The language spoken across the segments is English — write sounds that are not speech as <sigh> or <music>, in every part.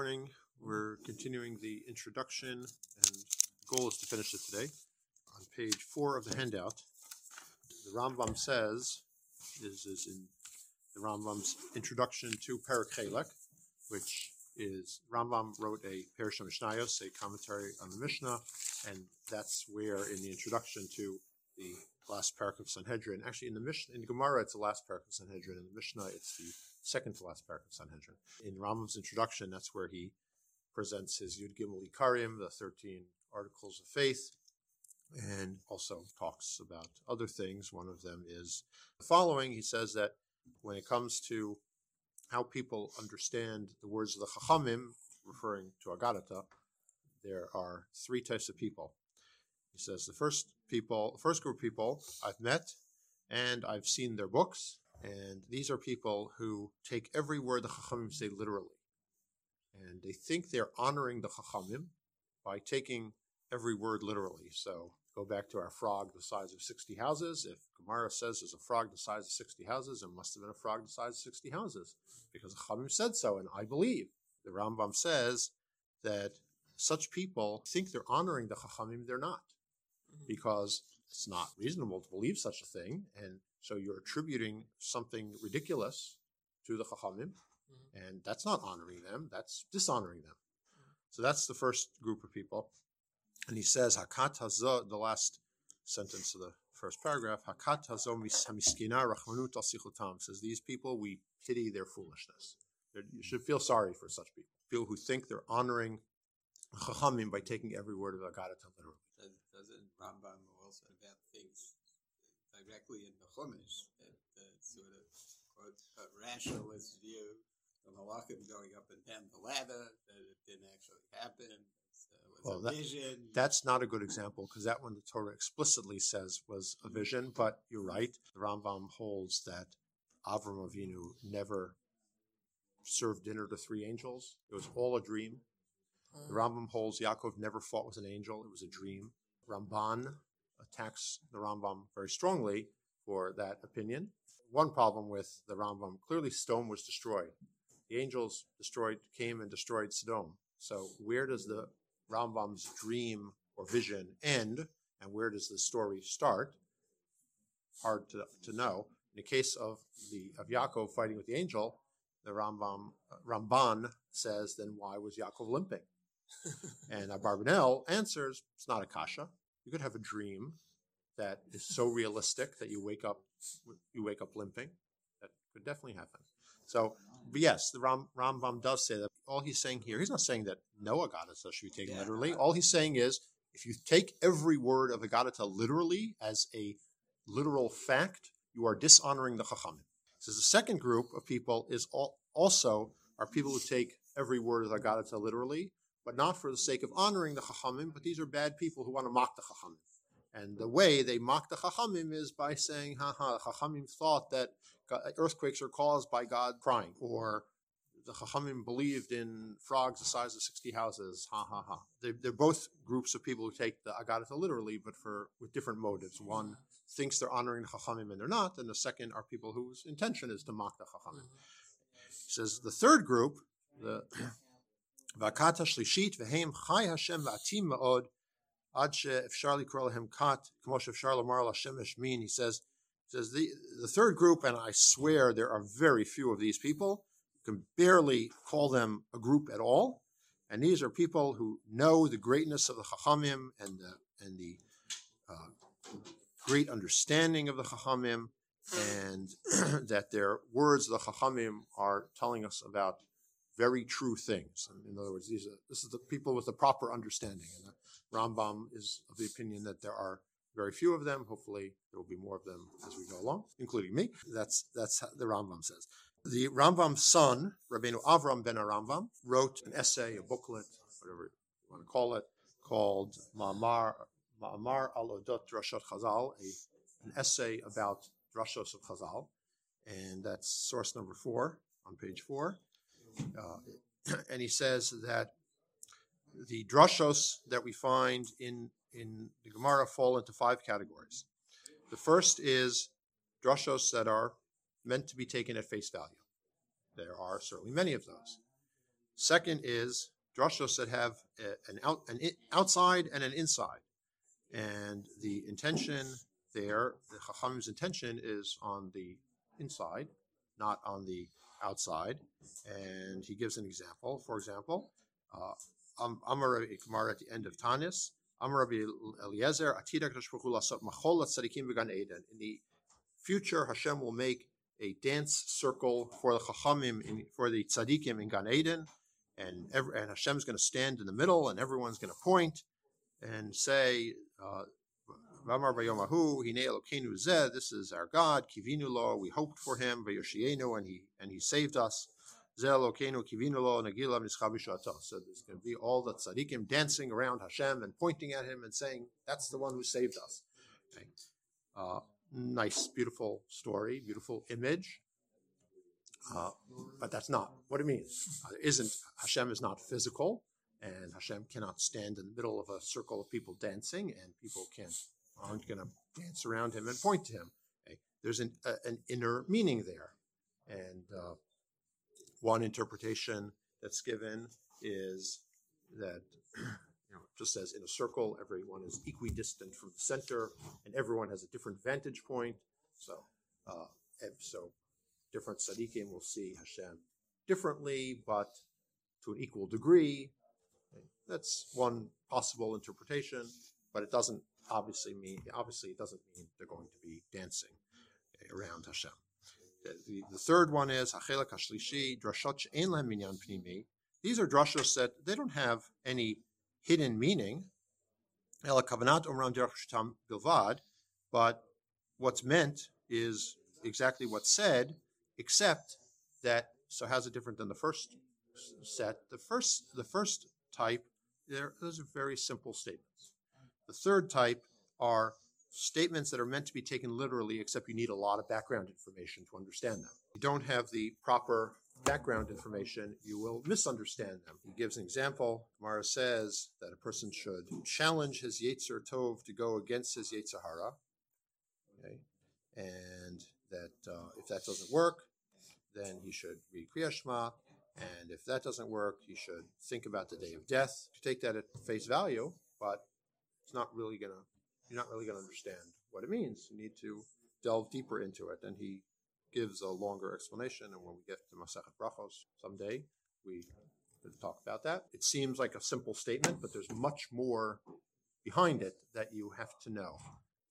morning. We're continuing the introduction, and the goal is to finish it today. On page four of the handout, the Rambam says, is, is in the Rambam's introduction to Perak Chelek, which is Rambam wrote a Perish Mishnayos, a commentary on the Mishnah, and that's where in the introduction to the last parak of Sanhedrin, actually in the Mishnah, in Gemara it's the last parak of Sanhedrin, in the Mishnah it's the second to last parak of Sanhedrin. In Rambam's introduction, that's where he presents his Yud Gimel Ikarim, the 13 articles of faith, and also talks about other things. One of them is the following. He says that when it comes to how people understand the words of the Chachamim, referring to Agadata, there are three types of people. He says the first people, the first group of people I've met and I've seen their books, and these are people who take every word the Chachamim say literally. And they think they're honoring the Chachamim by taking every word literally. So go back to our frog the size of 60 houses. If Gemara says there's a frog the size of 60 houses, it must have been a frog the size of 60 houses because the Chachamim said so, and I believe. The Rambam says that such people think they're honoring the Chachamim, they're not. Mm-hmm. Because it's not reasonable to believe such a thing, and so you're attributing something ridiculous to the Chachamim, mm-hmm. and that's not honoring them, that's dishonoring them. Mm-hmm. So that's the first group of people. And he says, Hakat hazah, the last sentence of the first paragraph, Hakat hazah hamiskina rachmanut al says, these people, we pity their foolishness. They're, you should feel sorry for such people. People who think they're honoring Chachamim by taking every word of Agadah literally. Doesn't Rambam also about things directly in the Chumash that uh, sort of quote a rationalist view of Malachim going up and down the ladder that it didn't actually happen. Uh, well, that, that's not a good example because that one the Torah explicitly says was a vision. But you're right. The Rambam holds that Avram Avinu never served dinner to three angels. It was all a dream. The Rambam holds Yaakov never fought with an angel. It was a dream. Ramban attacks the Rambam very strongly for that opinion. One problem with the Rambam clearly, Sodom was destroyed. The angels destroyed, came and destroyed Sodom. So, where does the Rambam's dream or vision end, and where does the story start? Hard to, to know. In the case of the of Yaakov fighting with the angel, the Rambam Ramban says, then why was Yaakov limping? <laughs> and Abarbanel answers, it's not a kasha. You could have a dream that is so realistic that you wake up you wake up limping. That could definitely happen. So, but yes, the Ram, Rambam does say that. All he's saying here, he's not saying that no Agadata should be taken yeah. literally. All he's saying is, if you take every word of Agadata literally as a literal fact, you are dishonoring the Chachamim. So the second group of people is all, also are people who take every word of Agadata literally, but not for the sake of honoring the Chachamim, but these are bad people who want to mock the Chachamim. And the way they mock the Chachamim is by saying, ha ha, the Chachamim thought that earthquakes are caused by God crying, or the Chachamim believed in frogs the size of 60 houses, ha ha ha. They're, they're both groups of people who take the Agadata literally, but for with different motives. One thinks they're honoring the Chachamim and they're not, and the second are people whose intention is to mock the Chachamim. Mm-hmm. He says the third group, the Vakata Shlishit Vehem Chai Hashem Vatim Ma'od Ad She'efshar Likro Lehem Kat Kmo She'efshar Lomar Lashem Eshmin. He says, says the, the third group, and I swear there are very few of these people, you can barely call them a group at all. And these are people who know the greatness of the Chachamim and the, and the uh, great understanding of the Chachamim, and <clears throat> that their words, the Chachamim, are telling us about very true things. In other words, these are, this is the people with the proper understanding. And the Rambam is of the opinion that there are very few of them. Hopefully, there will be more of them as we go along, including me. That's that's the Rambam says. The Rambam's son, Rabbeinu Avram ben Rambam, wrote an essay, a booklet, whatever you want to call it, called Ma'amar Ma'amar al Odot Drashot Chazal, a, an essay about drashos of Chazal, and that's source number four on page four. Uh, and he says that the drashos that we find in, in the Gemara fall into five categories. The first is drashos that are meant to be taken at face value. There are certainly many of those. Second is drushos that have an out an outside and an inside, and the intention there, the chacham's intention is on the inside, not on the outside. And he gives an example. For example, uh, Amar Gemara at the end of Tanis, Amar Rabbi Eliezer, Atida machol tzadikim v'gan Eden. In the future, Hashem will make a dance circle for the chachamim, in, for the tzadikim in Gan Eden, and every, and Hashem's going to stand in the middle, and everyone's going to point and say, uh, V'amar Vayomahu, Hine Elokeinu Zeh, this is our God, Kivinu Lo, we hoped for him, Vayoshienu, and he and he saved us. Zeh Elokeinu Kivinu Lo, Nagilam Nischa B'Shato. So there's going to be all the tzaddikim dancing around Hashem and pointing at him and saying, that's the one who saved us. Okay. Uh, nice, beautiful story, beautiful image. Uh, but that's not what it means. Uh, isn't Hashem is not physical, and Hashem cannot stand in the middle of a circle of people dancing, and people can't aren't going to dance around him and point to him. Okay? There's an, a, an inner meaning there, and uh, one interpretation that's given is that you know just as in a circle, everyone is equidistant from the center, and everyone has a different vantage point. So, uh, so different tzaddikim will see Hashem differently, but to an equal degree. That's one possible interpretation, but it doesn't obviously mean obviously it doesn't mean they're going to be dancing around Hashem. The, the, the third one is Hachelak Hashlishi Drashot She'en Lahem Minyan Pnimi. These are drashos that they don't have any hidden meaning. Ela Kavanat Derech Bilvad, but what's meant is exactly what's said, except that so how's it different than the first set? The first the first type, those are very simple statements. The third type are statements that are meant to be taken literally, except you need a lot of background information to understand them. If you don't have the proper background information, you will misunderstand them. He gives an example. Mara says that a person should challenge his Yetzer Tov to go against his Yetzer Okay? And that uh, if that doesn't work, then he should read Kriya Shema. And if that doesn't work, he should think about the day of death. You take that at face value, but it's not really gonna you're not really gonna understand what it means. You need to delve deeper into it. And he gives a longer explanation. And when we get to Masachet Brachos someday, we will talk about that. It seems like a simple statement, but there's much more behind it that you have to know.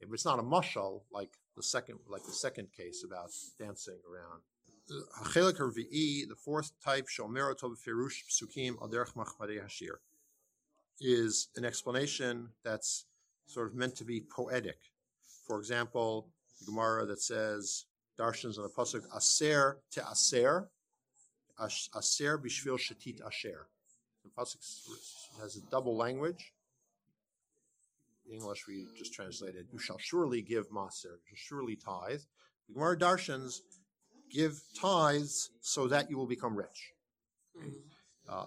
If it's not a mushal like the second, like the second case about dancing around. The fourth type, Shomer Tov Firush Psukim Al Derech Machmadei Hashir, is an explanation that's sort of meant to be poetic. For example, Gemara that says darshans on the pasuk Aser to Aser, Aser bishvil shatit Asher. The pasuk has a double language. In English, we just translated, "You shall surely give maser, you shall surely tithe." The Gemara darshans give tithes so that you will become rich. Uh,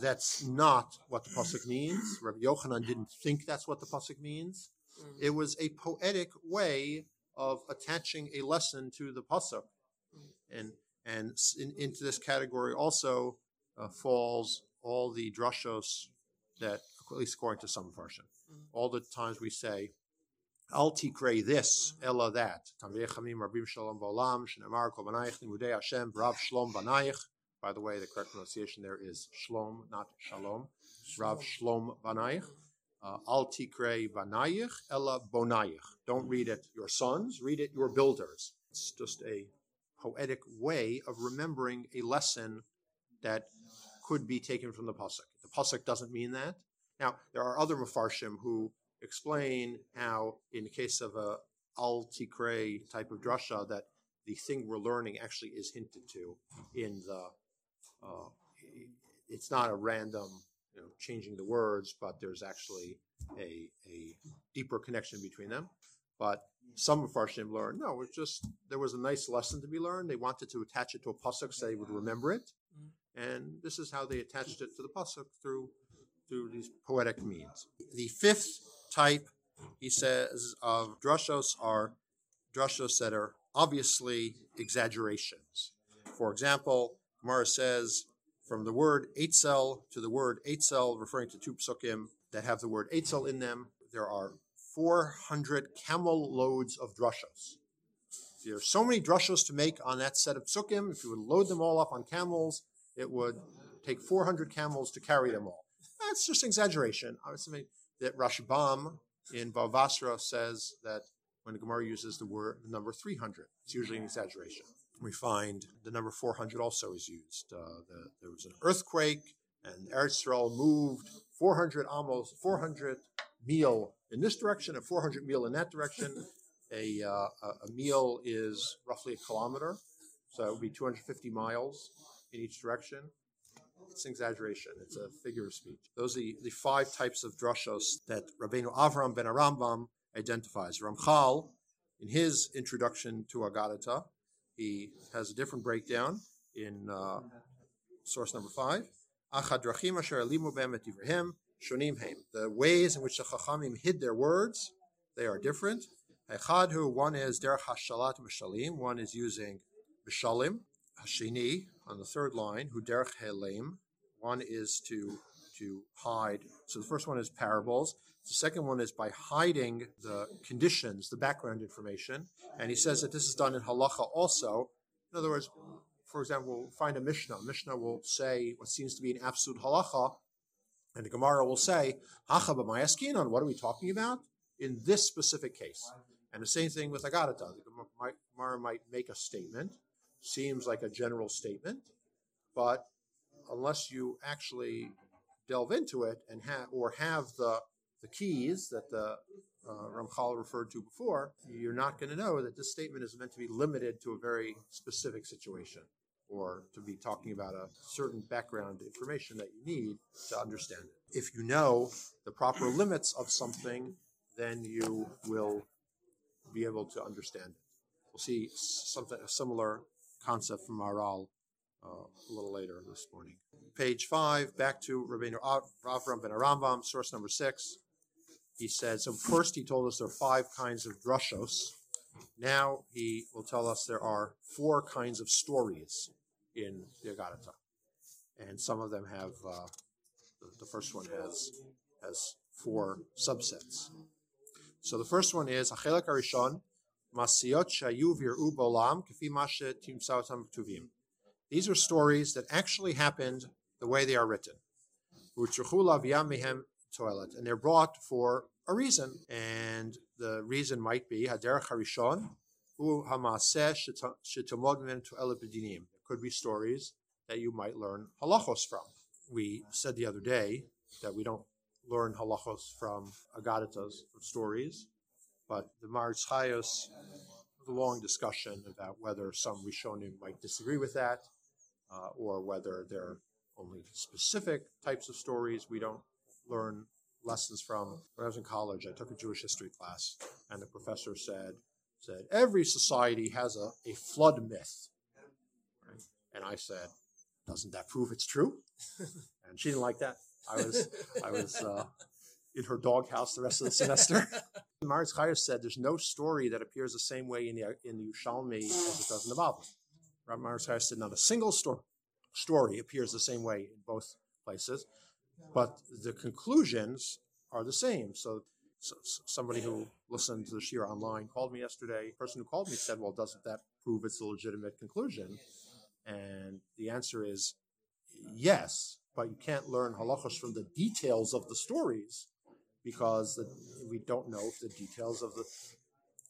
that's not what the pasuk means. Rabbi Yochanan didn't think that's what the pasuk means. Mm-hmm. It was a poetic way of attaching a lesson to the pasuk, mm-hmm. and and in, into this category also uh, falls all the drashos that, at least according to some version, mm-hmm. all the times we say Al tikrei this, ella that. Tamvei chamim rabim shalom ba'olam, shenemar kol banayich limudei Hashem, brav shlom banayich. By the way, the correct pronunciation there is shlom, not shalom. Rav shlom banayich. Uh, Al tikrei banayich, ella bonayich. Don't read it your sons, read it your builders. It's just a poetic way of remembering a lesson that could be taken from the pasuk. The pasuk doesn't mean that. Now, there are other mafarshim who explain how, in the case of a al tikre type of drasha, that the thing we're learning actually is hinted to in the. Uh, it's not a random, you know, changing the words, but there's actually a a deeper connection between them. But some of Farshim learn no, it's just there was a nice lesson to be learned. They wanted to attach it to a pasuk so they would remember it, and this is how they attached it to the pasuk through through these poetic means. The fifth type, he says, of drushos are drushos that are obviously exaggerations. For example, Mara says from the word Eitzel to the word Eitzel, referring to two psukim that have the word Eitzel in them, there are 400 camel loads of drushos. There are so many drushos to make on that set of psukim. If you would load them all up on camels, it would take 400 camels to carry them all. That's just exaggeration. I was saying that Rashbam in Bavasra says that when the Gemara uses the word the number 300, it's usually an exaggeration. We find the number 400 also is used. Uh, the, there was an earthquake, and Eretz moved 400 almost 400 meal in this direction and 400 meal in that direction. A, uh, a meal is roughly a kilometer, so it would be 250 miles in each direction. It's an exaggeration. It's a figure of speech. Those are the, the five types of drushos that Rabbeinu Avram ben Arambam identifies. Ramchal, in his introduction to Agadata, he has a different breakdown in uh, source number five. The ways in which the Chachamim hid their words, they are different. One is derech hashalat mishalim. One is using mishalim. Hashini on the third line, who derech helim. One is to to hide. So the first one is parables. The second one is by hiding the conditions, the background information. And he says that this is done in halacha also. In other words, for example, we'll find a Mishnah. Mishnah will say what seems to be an absolute halacha, and the Gemara will say, Hacha b'mayaskinon, what are we talking about? In this specific case. And the same thing with Agadata. The Gemara might make a statement, seems like a general statement, but unless you actually delve into it and have or have the the keys that the uh, Ramchal referred to before, you're not going to know that this statement is meant to be limited to a very specific situation or to be talking about a certain background information that you need to understand it. If you know the proper limits of something, then you will be able to understand it. We'll see something a similar concept from Maharal uh, a little later this morning. Page five, back to Rabbeinu Avram ben Arambam, source number six. He said, so first he told us there are five kinds of drushos. Now he will tell us there are four kinds of stories in the Agadata. And some of them have, uh, the, the first one has, has four subsets. So the first one is, Achelak Arishon, Masiyot Shayu Vir'u Bolam, Kafi Mashe Timsautam Tuvim. These are stories that actually happened the way they are written. toilet, And they're brought for a reason. And the reason might be Haderach Harishon, It could be stories that you might learn halachos from. We said the other day that we don't learn halachos from agadatas, from stories, but the Maharatz Chayes, a long discussion about whether some Rishonim might disagree with that, uh, or whether they're only specific types of stories we don't learn lessons from. When I was in college, I took a Jewish history class, and the professor said, said every society has a, a flood myth. Right? And I said, doesn't that prove it's true? <laughs> and she didn't like that. I was I was uh, in her doghouse the rest of the semester. <laughs> Maharatz Chayes said there's no story that appears the same way in the in the Yerushalmi as it does in the Bible. Maharatz Chayes said not a single story story appears the same way in both places, but the conclusions are the same. So, so somebody who listened to the shiur online called me yesterday. The person who called me said, "Well, doesn't that prove it's a legitimate conclusion?" And the answer is yes, but you can't learn halachos from the details of the stories because the, we don't know if the details of the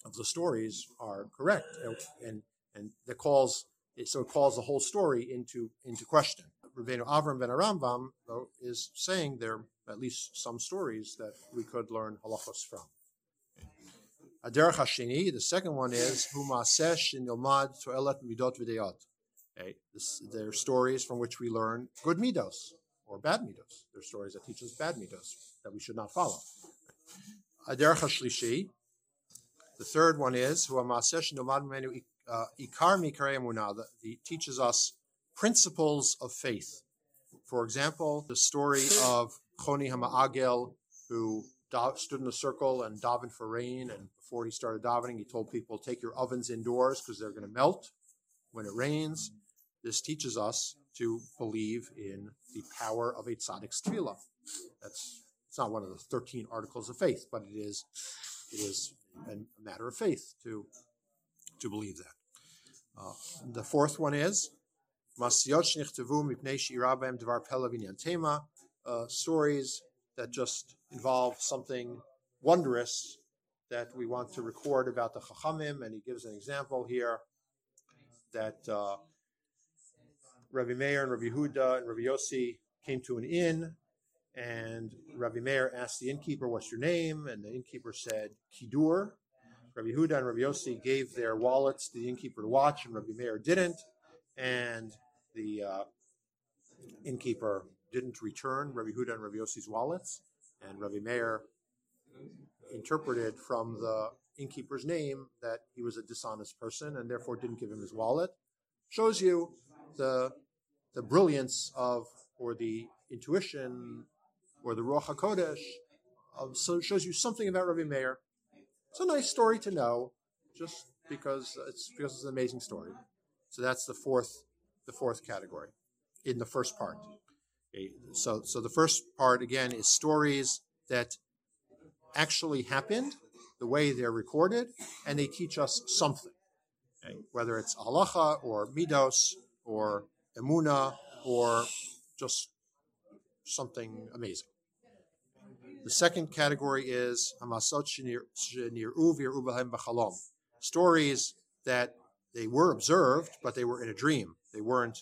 of the stories are correct, and and, and that calls so it calls the whole story into into question. Rabbeinu Avram ben Arambam though, is saying there are at least some stories that we could learn halachos from. Aderech Hashini, the second one is Humasesh in Yomad Toelet Midot Videyot. Okay, this, they're stories from which we learn good midos or bad midos. They're stories that teach us bad midos that we should not follow. Aderech Hashlishi, the third one is Humasesh Nomad Menu uh, Ikar Emunah, that teaches us principles of faith. For example, the story of Choni Hama'agel, who stood in a circle and davened for rain, and before he started davening, he told people, take your ovens indoors because they're going to melt when it rains. This teaches us to believe in the power of a tzaddik's tefillah. That's it's not one of the thirteen articles of faith, but it is it is a matter of faith to to believe that. Uh, the fourth one is Masiyot shnichtavu mipnei she'irabem devar pelav tema, uh, stories that just involve something wondrous that we want to record about the Chachamim, and he gives an example here that uh, Rabbi Meir and Rabbi Huda and Rabbi Yossi came to an inn, and Rabbi Meir asked the innkeeper, "What's your name?" And the innkeeper said, "Kidor." Rabbi Huda and Rabbi Yossi gave their wallets to the innkeeper to watch, and Rabbi Meir didn't, and the uh, innkeeper didn't return Rabbi Huda and Rabbi Yossi's wallets, and Rabbi Meir interpreted from the innkeeper's name that he was a dishonest person and therefore didn't give him his wallet. Shows you the the brilliance of or the intuition or the Ruach HaKodesh. So shows you something about Rabbi Meir. It's a nice story to know, just because it's because it's an amazing story. So that's the fourth the fourth category in the first part. So so the first part again is stories that actually happened, the way they're recorded, and they teach us something. Okay? Whether it's halacha or midos or emuna or just something amazing. The second category is hamasot. Stories that they were observed, but they were in a dream. They weren't.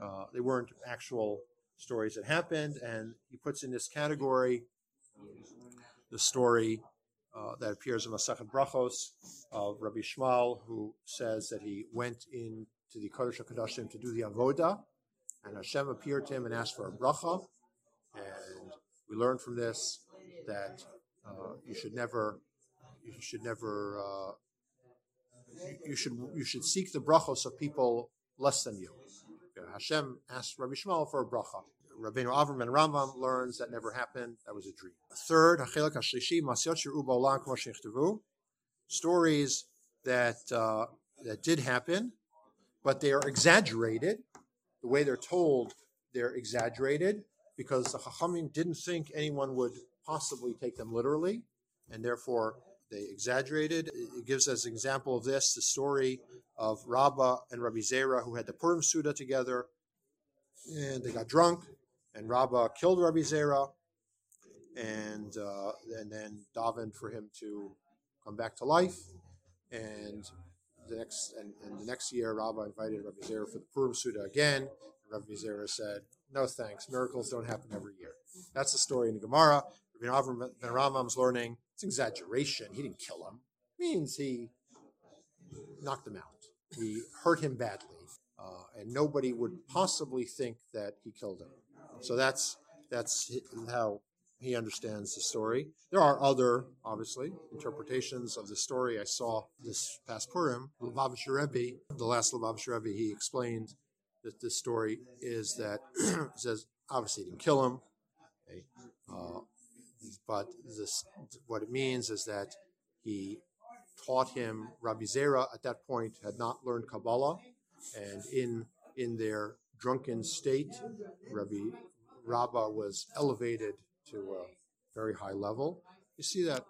Uh, they weren't actual stories that happened, and he puts in this category the story uh, that appears in Masachet Brachos of Rabbi Shmuel, who says that he went into the Kodesh HaKadoshim to do the Avoda, and Hashem appeared to him and asked for a bracha. And we learn from this that uh, you should never, you should never, uh, you should you should seek the brachos of people less than you. Hashem asked Rabbi Shmuel for a bracha. Rabbeinu Avram and Rambam learns that never happened. That was a dream. Third, Hachelak Hashlishi Stories that uh, that did happen, but they are exaggerated. The way they're told, they're exaggerated because the Chachamim didn't think anyone would possibly take them literally, and therefore they exaggerated. It gives us an example of this the story of Rabbah and Rabbi Zera who had the Purim Suda together, and they got drunk, and Rabbah killed Rabbi Zera, and uh, and then davened for him to come back to life. And the next and, and the next year, Rabbah invited Rabbi Zera for the Purim Suda again. Rabbi Zera said, "No thanks. Miracles don't happen every year." That's the story in the Gemara. Avram ben learning. It's exaggeration. He didn't kill him. It means he knocked him out. He hurt him badly, uh, and nobody would possibly think that he killed him. So that's that's how he understands the story. There are other, obviously, interpretations of the story. I saw this past Purim, Lubavitcher Rebbe, the last Lubavitcher Rebbe, he explained that this story is that, he <clears throat> says, obviously he didn't kill him, okay? uh, but this, what it means is that he taught him, Rabbi Zera at that point had not learned Kabbalah, and in, in their drunken state, Rabbi Rabbah was elevated to a very high level. You see that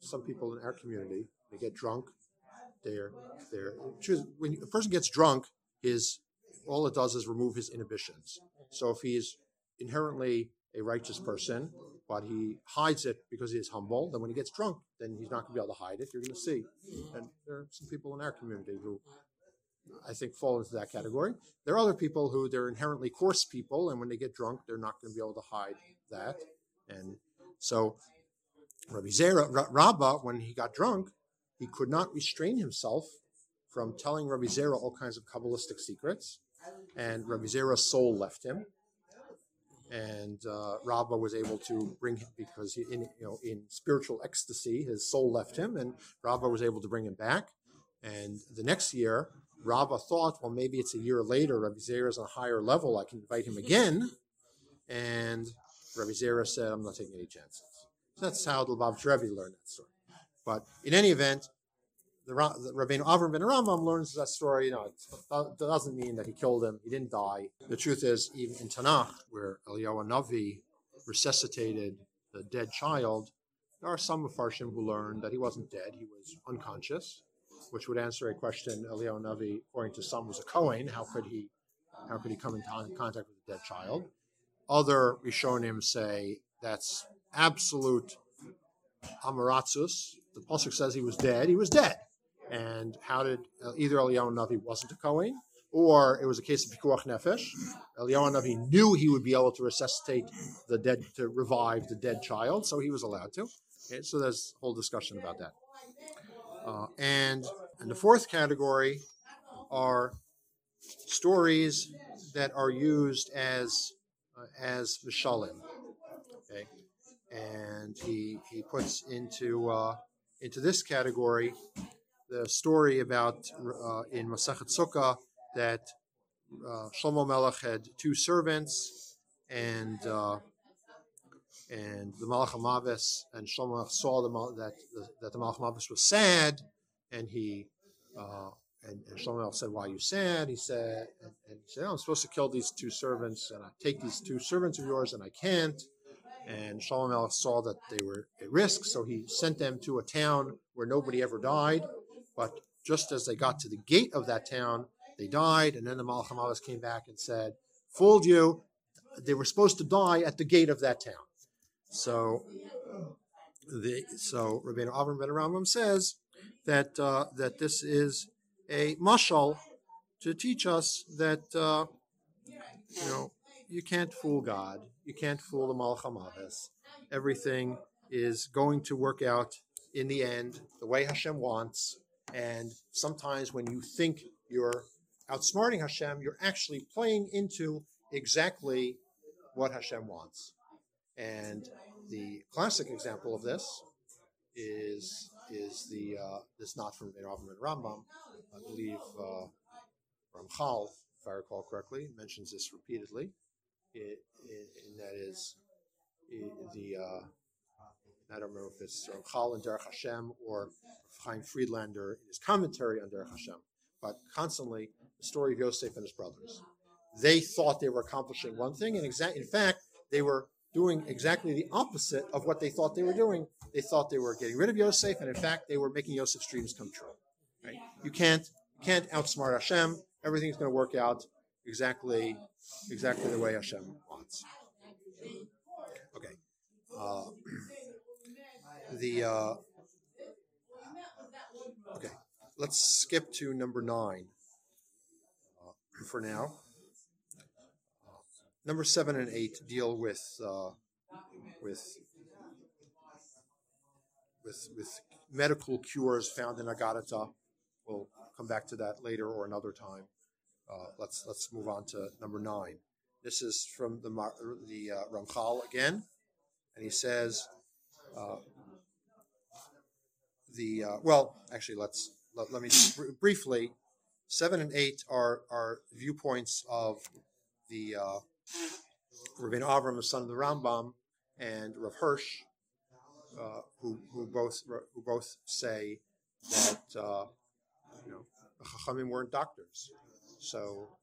some people in our community, they get drunk. They're they're when a person gets drunk, his all it does is remove his inhibitions. So if he's inherently a righteous person, but he hides it because he is humble, then when he gets drunk, then he's not going to be able to hide it. You're going to see. And there are some people in our community who I think fall into that category. There are other people who they're inherently coarse people, and when they get drunk, they're not going to be able to hide that. And so, Rabbi Zera, Rabbah, when he got drunk, he could not restrain himself from telling Rabbi Zera all kinds of kabbalistic secrets, and Rabbi Zera's soul left him. And uh, Rabbah was able to bring him because he, in you know in spiritual ecstasy, his soul left him, and Rabbah was able to bring him back. And the next year, Rabbah thought, well, maybe it's a year later. Rabbi Zera is on a higher level. I can invite him again. <laughs> And Rabbi Zera said, I'm not taking any chances. So that's how the Lubavitch Rebbe learned that story. But in any event, the, the Rabbeinu Avram ben Rambam learns that story. You know, it do- doesn't mean that he killed him. He didn't die. The truth is, even in Tanakh, where Eliyahu Navi resuscitated the dead child, there are some Mepharshim who learned that he wasn't dead. He was unconscious, which would answer a question. Eliyahu Navi, according to some, was a Kohen. How could he? How could he come in con- contact with a dead child? Other Rishonim say that's absolute Amaratzus. The pasuk says he was dead. He was dead. And how did uh, either Eliyahu Navi wasn't a Kohen, or it was a case of pikuach nefesh? Eliyahu Navi knew he would be able to resuscitate the dead, to revive the dead child, so he was allowed to. Okay, so there's a whole discussion about that. Uh, and and the fourth category are stories that are used as uh, as mishalim. Okay, and he he puts into uh, into this category the story about uh, in Masachet Sukkah that uh, Shlomo Melech had two servants, and uh, and the Malach Mavis and Shlomo Melech saw the, that the, that the Malach Mavis was sad, and he uh, and, and Shlomo Melech said, "Why are you sad?" He said, and, and he said, oh, "I'm supposed to kill these two servants, and I take these two servants of yours, and I can't." And Shlomo Melech saw that they were at risk, so he sent them to a town where nobody ever died. But just as they got to the gate of that town, they died. And then the Malach came back and said, "Fooled you. They were supposed to die at the gate of that town." So, the so Rabbeinu Avram ben Rambam says that uh, that this is a mashal to teach us that uh, you know you can't fool God, you can't fool the Malach Everything is going to work out in the end the way Hashem wants. And sometimes when you think you're outsmarting Hashem, you're actually playing into exactly what Hashem wants. And the classic example of this is is the uh, this not from Rabbi and Rambam, I believe uh, Ramchal, if I recall correctly, mentions this repeatedly. It, it, and that is i the uh, I don't remember if it's Ramchal and Derech Hashem or Chaim Friedlander in his commentary on Derech Hashem, but constantly the story of Yosef and his brothers. They thought they were accomplishing one thing, and exact in fact they were doing exactly the opposite of what they thought they were doing. They thought they were getting rid of Yosef, and in fact they were making Yosef's dreams come true. Right? You can't can't outsmart Hashem. Everything's going to work out exactly exactly the way Hashem wants. Okay. Uh, <clears throat> the uh, okay. Let's skip to number nine uh, for now. Number seven and eight deal with uh, with with with medical cures found in Agadata. We'll come back to that later or another time. Uh, let's let's move on to number nine. This is from the the uh, Ramchal again, and he says uh, the uh, well. Actually, let's let, let me br- briefly. Seven and eight are are viewpoints of the uh, Rabbeinu Avram, the son of the Rambam, and Rav Hirsch, uh, who who both who both say that uh, you know the Chachamim weren't doctors, so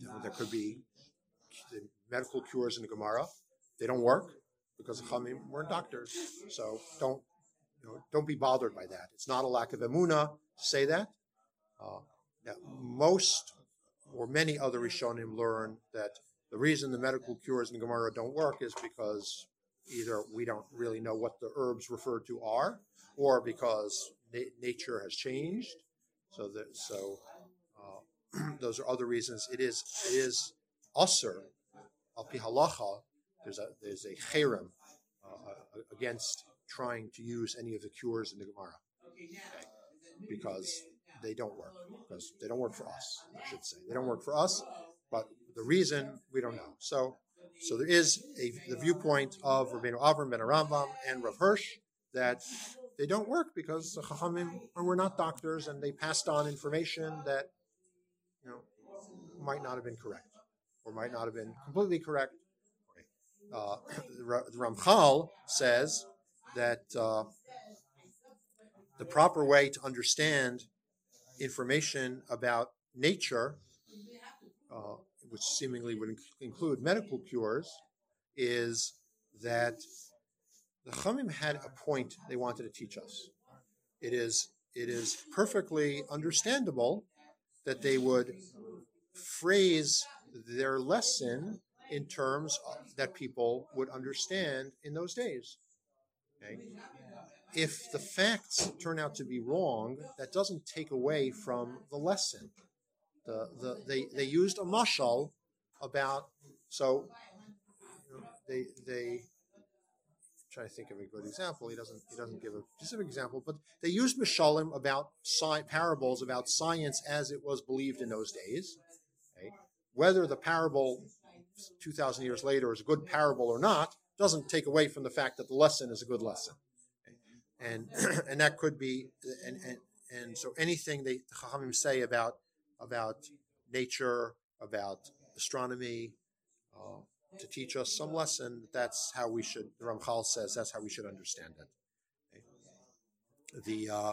you know, there could be the medical cures in the Gemara. They don't work because the Chachamim weren't doctors. So don't know, don't be bothered by that. It's not a lack of emuna to say that. Uh, now, most or many other Rishonim learn that the reason the medical cures in Gemara don't work is because either we don't really know what the herbs referred to are, or because na- nature has changed. So that so uh, <clears throat> those are other reasons. It is it is usher al pi halacha. There's a there's a cherem uh, against trying to use any of the cures in the Gemara because they don't work because they don't work for us. I should say they don't work for us, but the reason we don't know. So so there is a the viewpoint of Rabbeinu Avram ben Rambam and Rav Hirsch that they don't work because the Chachamim were not doctors and they passed on information that you know might not have been correct or might not have been completely correct. Uh, the the Ramchal says that uh, the proper way to understand information about nature, uh, which seemingly would inc- include medical cures, is that the Chamim had a point they wanted to teach us. It is it is perfectly understandable that they would phrase their lesson in terms that people would understand in those days. Okay? If the facts turn out to be wrong, that doesn't take away from the lesson. The, the, they, they used a mashal about, so they, they, trying to think of a good example. He doesn't he doesn't give a specific example, but they used mishalim about sci- parables about science as it was believed in those days. Okay? Whether the parable two thousand years later is a good parable or not doesn't take away from the fact that the lesson is a good lesson, and <clears throat> and that could be and and and so anything they the Chachamim say about about nature, about astronomy. Uh, to teach us some lesson. That's how we should. The Ramchal says that's how we should understand it. The uh,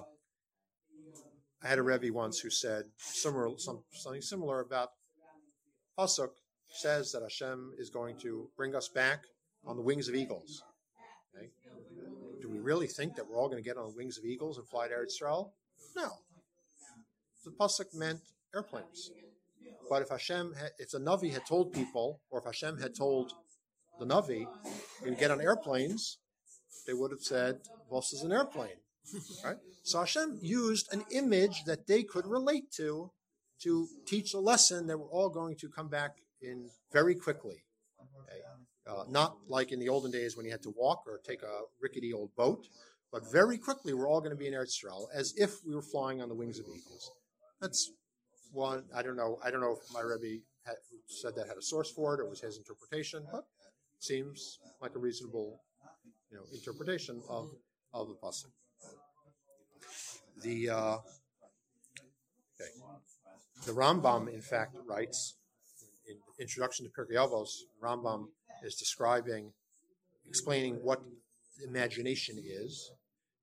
I had a rebbe once who said similar some, something similar about pasuk says that Hashem is going to bring us back on the wings of eagles. Okay. Do we really think that we're all going to get on the wings of eagles and fly to Eretz Yisrael? No. The pasuk meant airplanes. But if Hashem, if the Navi had told people, or if Hashem had told the Navi, you're get on airplanes, they would have said, "Vos is an airplane," right? So Hashem used an image that they could relate to to teach a lesson that we're all going to come back in very quickly. Uh, not like in the olden days when you had to walk or take a rickety old boat, but very quickly we're all going to be in Eretz Yisrael as if we were flying on the wings of eagles. That's one. I don't know. I don't know if my Rebbe had, said that had a source for it or was his interpretation, but seems like a reasonable, you know, interpretation of of the pasuk. The uh, okay. the Rambam, in fact, writes in Introduction to Pirkei Avos. Rambam is describing, explaining what imagination is.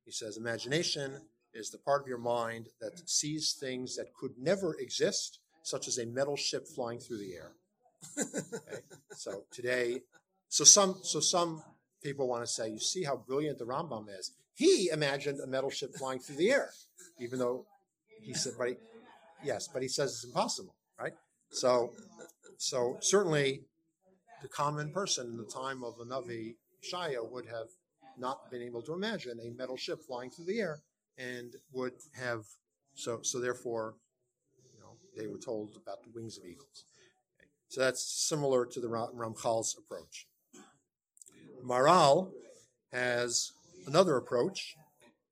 He says, imagination is the part of your mind that sees things that could never exist, such as a metal ship flying through the air. Okay? <laughs> So today, so some so some people want to say, you see how brilliant the Rambam is. He imagined a metal ship flying through the air, even though he said, but he, yes, but he says it's impossible, right? So, so certainly, the common person in the time of the Navi Shaya would have not been able to imagine a metal ship flying through the air and would have so so therefore you know they were told about the wings of eagles okay. so that's similar to the ramchal's approach Maharal has another approach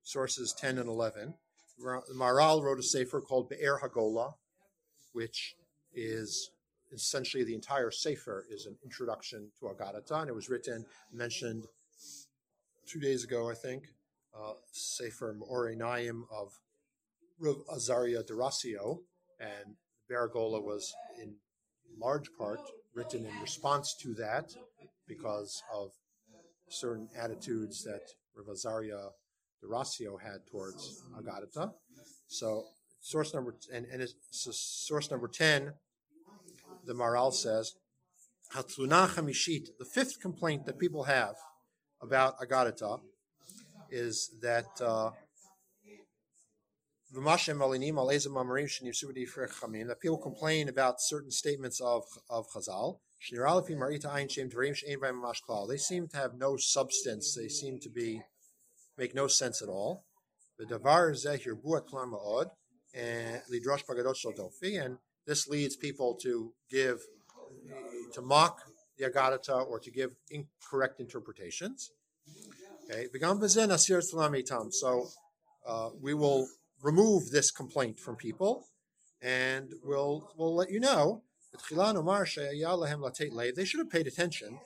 sources 10 and 11 Maharal wrote a sefer called be'er hagola which is essentially the entire sefer is an introduction to agadata and it was written mentioned two days ago i think uh, Sefer Me'or Einayim of Rav Azaria de Rossi, and Baragola was in large part written in response to that because of certain attitudes that Rav Azaria de Rossi had towards Agadata. So source number and, and so source number ten, the Maharal says, the fifth complaint that people have about Agadata is that uh, that people complain about certain statements of, of Chazal. They seem to have no substance. They seem to be make no sense at all. And this leads people to give to mock the or to give incorrect interpretations. Okay, so uh, we will remove this complaint from people, and we'll we'll let you know. They should have paid attention.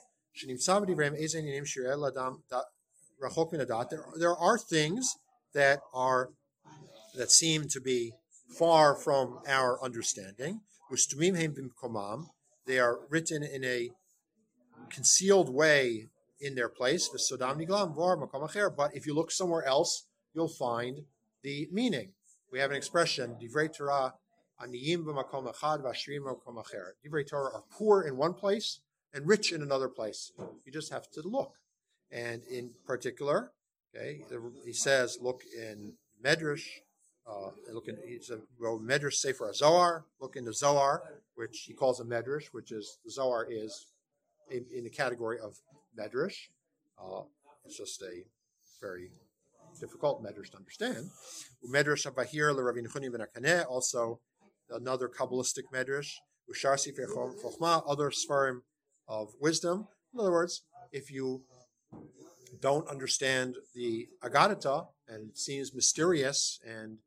There, there are things that are that seem to be far from our understanding. They are written in a concealed way in their place. But if you look somewhere else, you'll find the meaning. We have an expression, divrei Torah. Divrei Torah are poor in one place and rich in another place. You just have to look. And in particular, okay, he says, look in Medrash, uh, look it's a well, Medrash Sefer Zohar. Look into Zohar, which he calls a Medrash, which is the Zohar is in, in the category of Medrash. Uh, it's just a very difficult Medrash to understand. Medrash Abahir LeRavin Chunim ben Akaneh, also another Kabbalistic Medrash. Ushar Sefer Chochma, other Sfarim of wisdom. In other words, if you don't understand the Agadata and it seems mysterious and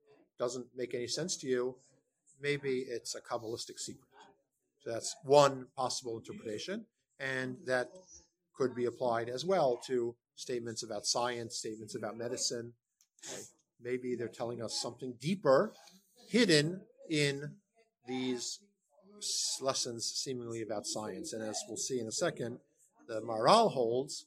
doesn't make any sense to you, maybe it's a Kabbalistic secret. So that's one possible interpretation, and that could be applied as well to statements about science, statements about medicine. Maybe they're telling us something deeper, hidden in these lessons seemingly about science. And as we'll see in a second, the Maharal holds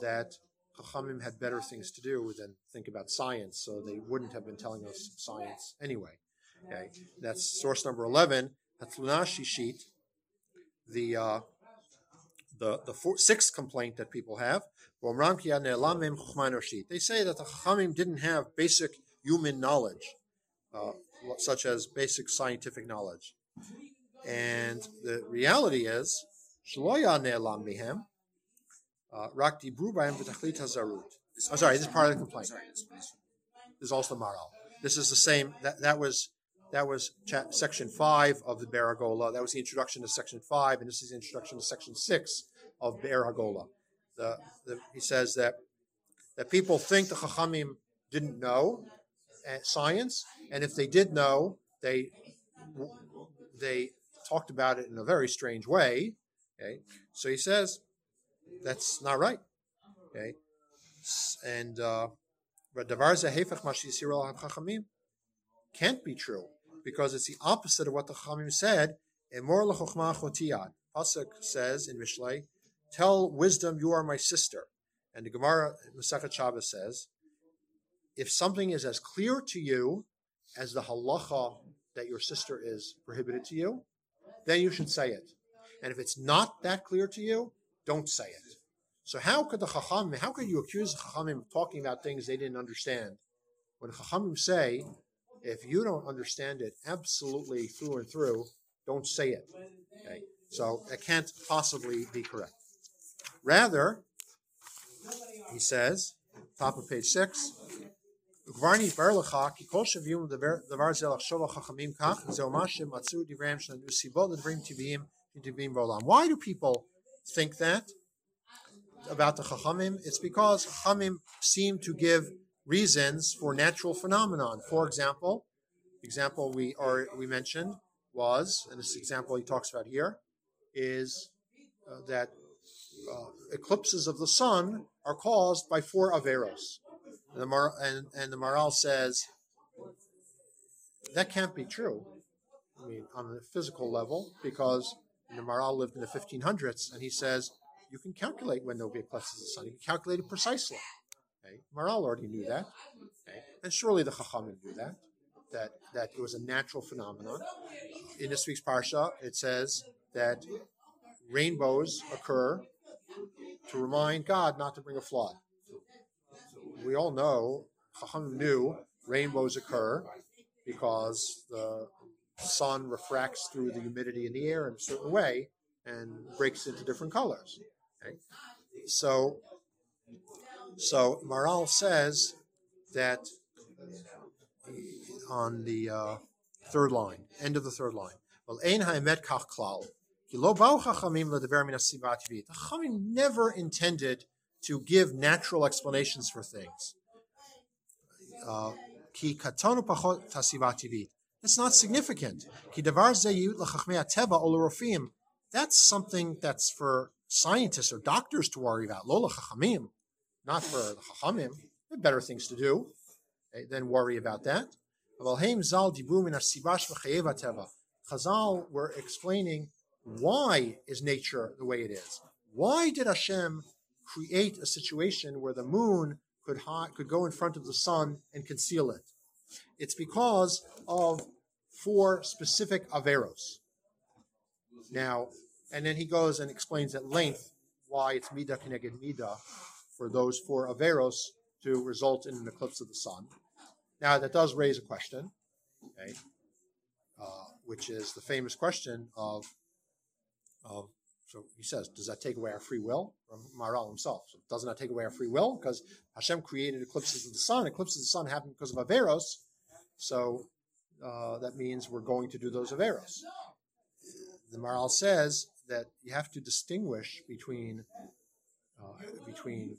that Chachamim had better things to do than think about science, so they wouldn't have been telling us science anyway. Okay, that's source number eleven. Hatluna Shishit, the uh, the the four, sixth complaint that people have. They say that the Chachamim didn't have basic human knowledge, uh, such as basic scientific knowledge, and the reality is, Rak Dibru B'ayim V'tachlit Hazarut. I'm sorry, this is part of the complaint. This is also the Maharal. This is the same. That that was that was section five of the Be'er HaGolah. That was the introduction to section five, and this is the introduction to section six of Be'er HaGolah. The, the, he says that that people think the Chachamim didn't know uh, science, and if they did know, they they talked about it in a very strange way. Okay, so he says that's not right. Okay, and uh, can't be true because it's the opposite of what the Chachamim said. Emor lechochma chotiyad. Pasuk says in Mishlei, "Tell wisdom you are my sister." And the Gemara Masachet Shabbos says, if something is as clear to you as the halacha that your sister is prohibited to you, then you should say it. And if it's not that clear to you, don't say it. So how could the Chachamim, how could you accuse the Chachamim of talking about things they didn't understand? When Chachamim say, if you don't understand it absolutely through and through, don't say it. Okay? So it can't possibly be correct. Rather, he says, top of page six, Gvarni Berlecha, Kikosh Avyum the Zelach Shova Chachamim Kach, Zelmashim Matsu Divram Why do people think that about the Chachamim? It's because Chachamim seem to give reasons for natural phenomenon. For example, example we are we mentioned was, and this example he talks about here, is uh, that uh, eclipses of the sun are caused by four averos. And the, Mar- and, and the Maharal says that can't be true. I mean, on a physical level, because the Maharal lived in the 1500s, and he says you can calculate when there'll be eclipses of the sun. You can calculate it precisely. Okay? Maharal already knew that, okay? and surely the Chachamim knew that. That that it was a natural phenomenon. In this week's parsha, it says that rainbows occur to remind God not to bring a flood we all know, Chacham knew rainbows occur because the sun refracts through the humidity in the air in a certain way and breaks into different colors. Okay? So, so Maharal says that on the uh, third line, end of the third line. Well, ein ha'emet kach klal. The Chachamim never intended to give natural explanations for things. Uh, it's not significant. That's something that's for scientists or doctors to worry about. Lola chachamim, not for the chachamim. There are better things to do eh, than worry about that. Chazal were explaining why is nature the way it is. Why did Hashem create a situation where the moon could could go in front of the sun and conceal it. It's because of four specific averos. Now, and then he goes and explains at length why it's midah keneged midah for those four averos to result in an eclipse of the sun. Now, that does raise a question, okay, uh, which is the famous question of, of so he says, does that take away our free will? From Maharal himself. So doesn't that take away our free will? Because Hashem created eclipses of the sun. Eclipses of the sun happen because of Averos. So uh, that means we're going to do those Averos. The Maharal says that you have to distinguish between uh, between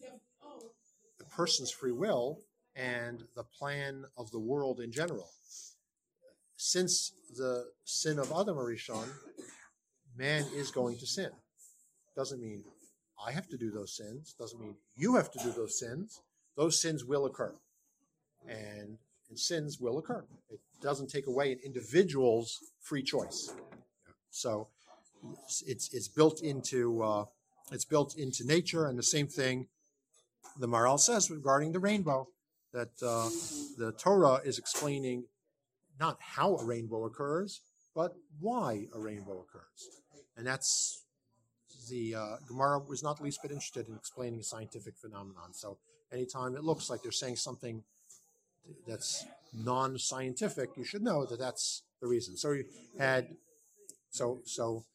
the person's free will and the plan of the world in general. Since the sin of Adam Arishon, man is going to sin. Doesn't mean I have to do those sins. Doesn't mean you have to do those sins. Those sins will occur, and, and sins will occur. It doesn't take away an individual's free choice. So it's it's built into uh, it's built into nature, and the same thing the Maharal says regarding the rainbow that uh, the Torah is explaining not how a rainbow occurs, but why a rainbow occurs, and that's the uh, Gemara was not the least bit interested in explaining a scientific phenomenon. So anytime it looks like they're saying something that's non-scientific, you should know that that's the reason. So you had so so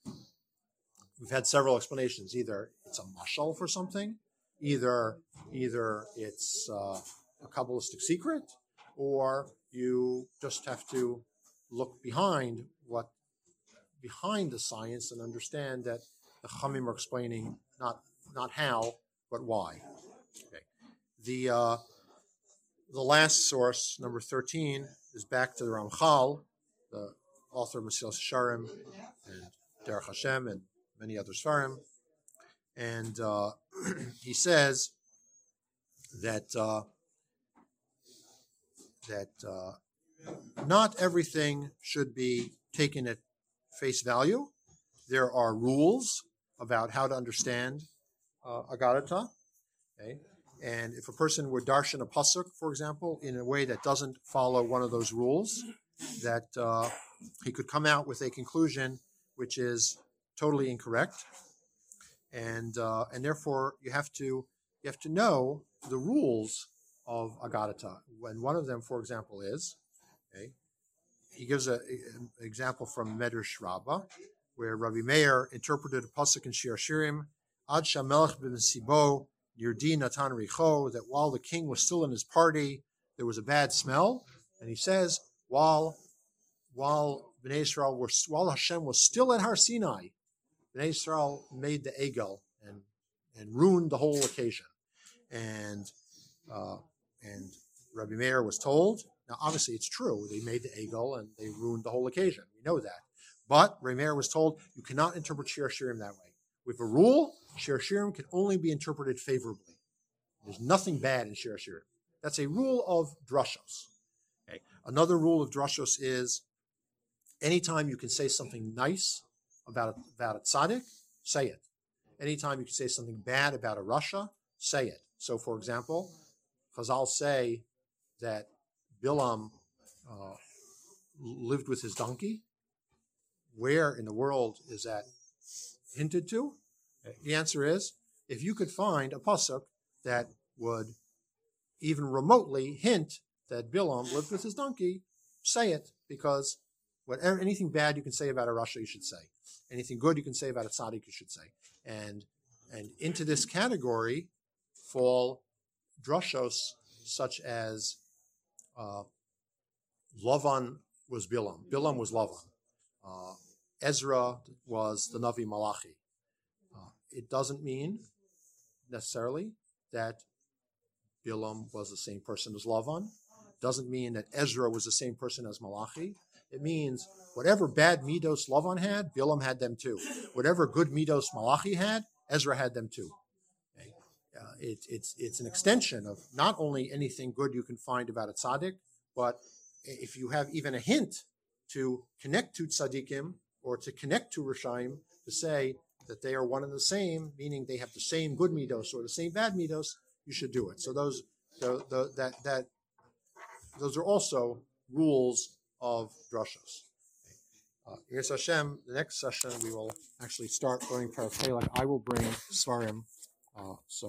we've had several explanations. Either it's a mashal for something, either either it's uh, a kabbalistic secret, or you just have to look behind what behind the science and understand that the Chachamim are explaining not not how but why. Okay. The uh, the last source, number thirteen, is back to the Ramchal, the author of Mesilas Yesharim and Derech Hashem and many other Sfarim, and uh, <clears throat> he says that uh, that uh, not everything should be taken at face value. There are rules about how to understand uh, Agadata. Okay? And if a person were darshan a pasuk, for example, in a way that doesn't follow one of those rules, that uh, he could come out with a conclusion which is totally incorrect, and uh, and therefore you have to you have to know the rules of Agadata. When one of them, for example, is okay, he gives an example from Medrash Rabbah, where Rabbi Meir interpreted a pasuk in Shir Shirim, Ad Shamelech ben Sibo, Yirdi Natan Richo, that while the king was still in his party, there was a bad smell. And he says, while while Bnei Israel were while Hashem was still at Har Sinai, Bnei Israel made the Egel and and ruined the whole occasion. And uh, and Rabbi Meir was told. Now, obviously, it's true. They made the Egel and they ruined the whole occasion. We know that. But Remeir was told you cannot interpret Shir Shirim that way. With a rule, Shir Shirim can only be interpreted favorably. There's nothing bad in Shir Shirim. That's a rule of drashos. Okay. Another rule of drashos is anytime you can say something nice about a, about a tzaddik, say it. Anytime you can say something bad about a rasha, say it. So, for example, Chazal say that Bilam uh, lived with his donkey, where in the world is that hinted to? The answer is if you could find a pasuk that would even remotely hint that Bilam lived with his donkey, say it because whatever anything bad you can say about a rasha, you should say. Anything good you can say about a tzaddik, you should say. And and into this category fall drushos such as uh, Lavan was Bilam. Bilam was Lavan. Uh, Ezra was the Navi Malachi. Uh, it doesn't mean necessarily that Bilam was the same person as Lavan. Doesn't mean that Ezra was the same person as Malachi. It means whatever bad midos Lavan had, Bilam had them too. Whatever good midos Malachi had, Ezra had them too. Uh, it, it's it's an extension of not only anything good you can find about a tzaddik, but if you have even a hint to connect to tzaddikim or to connect to Rishaim to say that they are one and the same, meaning they have the same good midos or the same bad midos, you should do it. So those the, the, that that those are also rules of drushas. Uh, Yirz Hashem, the next session we will actually start learning Parakeh. Like I will bring Svarim, uh, so